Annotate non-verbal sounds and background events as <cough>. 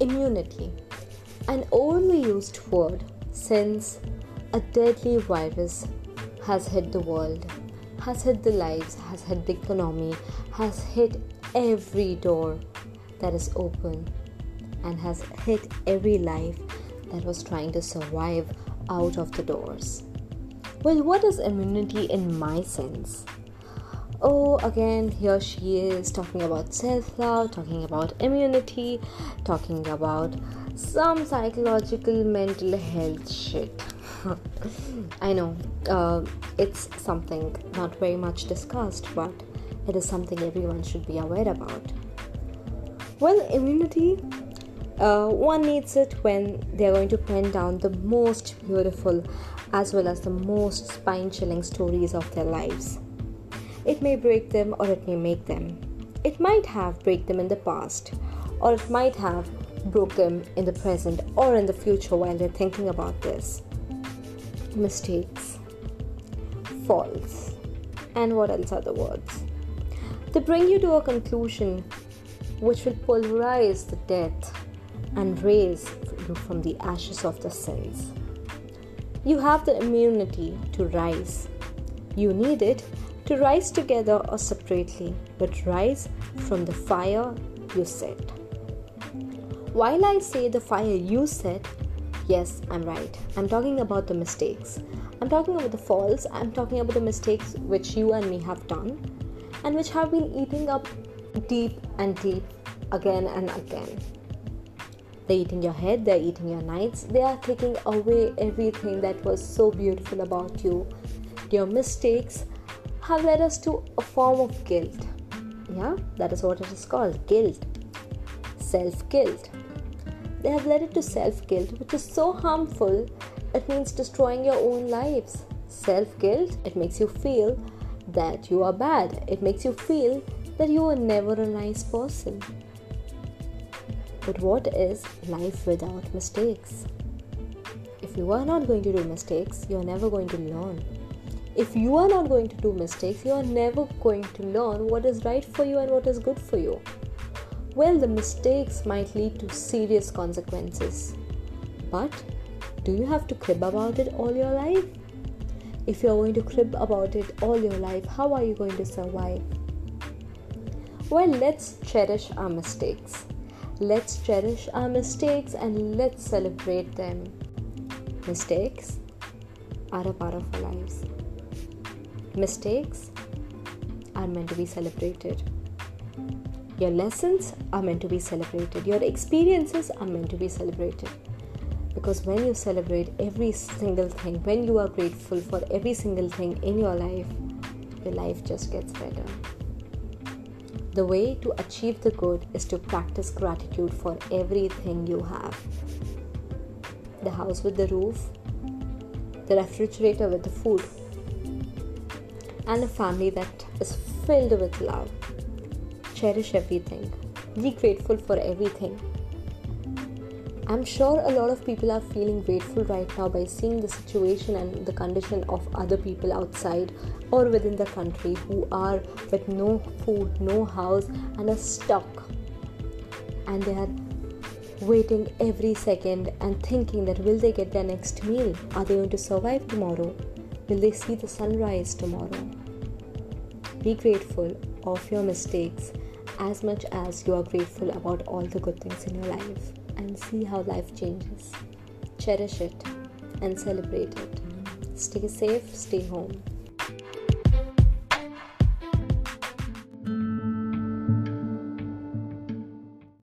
immunity, an only used word since a deadly virus has hit the world, has hit the lives, has hit the economy, has hit every door that is open, and has hit every life that was trying to survive out of the doors. Well, what is immunity in my sense? Oh, again, here she is talking about self love, talking about immunity, talking about some psychological mental health shit. <laughs> I know uh, it's something not very much discussed, but it is something everyone should be aware about. Well, immunity, uh, one needs it when they're going to pen down the most beautiful as well as the most spine chilling stories of their lives. It may break them or it may make them. It might have break them in the past or it might have broke them in the present or in the future while they're thinking about this mistakes, falls, and what else are the words? They bring you to a conclusion which will pulverize the death and raise you from the ashes of the sins. You have the immunity to rise. You need it to rise together or separately, but rise from the fire you set. While I say the fire you set, Yes, I'm right. I'm talking about the mistakes. I'm talking about the faults. I'm talking about the mistakes which you and me have done and which have been eating up deep and deep again and again. They're eating your head, they're eating your nights, they are taking away everything that was so beautiful about you. Your mistakes have led us to a form of guilt. Yeah, that is what it is called guilt. Self guilt they have led it to self guilt, which is so harmful, it means destroying your own lives. Self guilt, it makes you feel that you are bad, it makes you feel that you are never a nice person. But what is life without mistakes? If you are not going to do mistakes, you are never going to learn. If you are not going to do mistakes, you are never going to learn what is right for you and what is good for you well, the mistakes might lead to serious consequences. But do you have to crib about it all your life? If you're going to crib about it all your life, how are you going to survive? Well, let's cherish our mistakes. Let's cherish our mistakes and let's celebrate them. Mistakes are a part of our lives. Mistakes are meant to be celebrated. Your lessons are meant to be celebrated, your experiences are meant to be celebrated. Because when you celebrate every single thing, when you are grateful for every single thing in your life, your life just gets better. The way to achieve the good is to practice gratitude for everything you have the house with the roof, the refrigerator with the food, and a family that is filled with love cherish everything. Be grateful for everything. I'm sure a lot of people are feeling grateful right now by seeing the situation and the condition of other people outside or within the country who are with no food, no house, and are stuck. And they are waiting every second and thinking that will they get their next meal? Are they going to survive tomorrow? Will they see the sunrise tomorrow? Be grateful of your mistakes as much as you are grateful about all the good things in your life and see how life changes. Cherish it and celebrate it. Stay safe, stay home.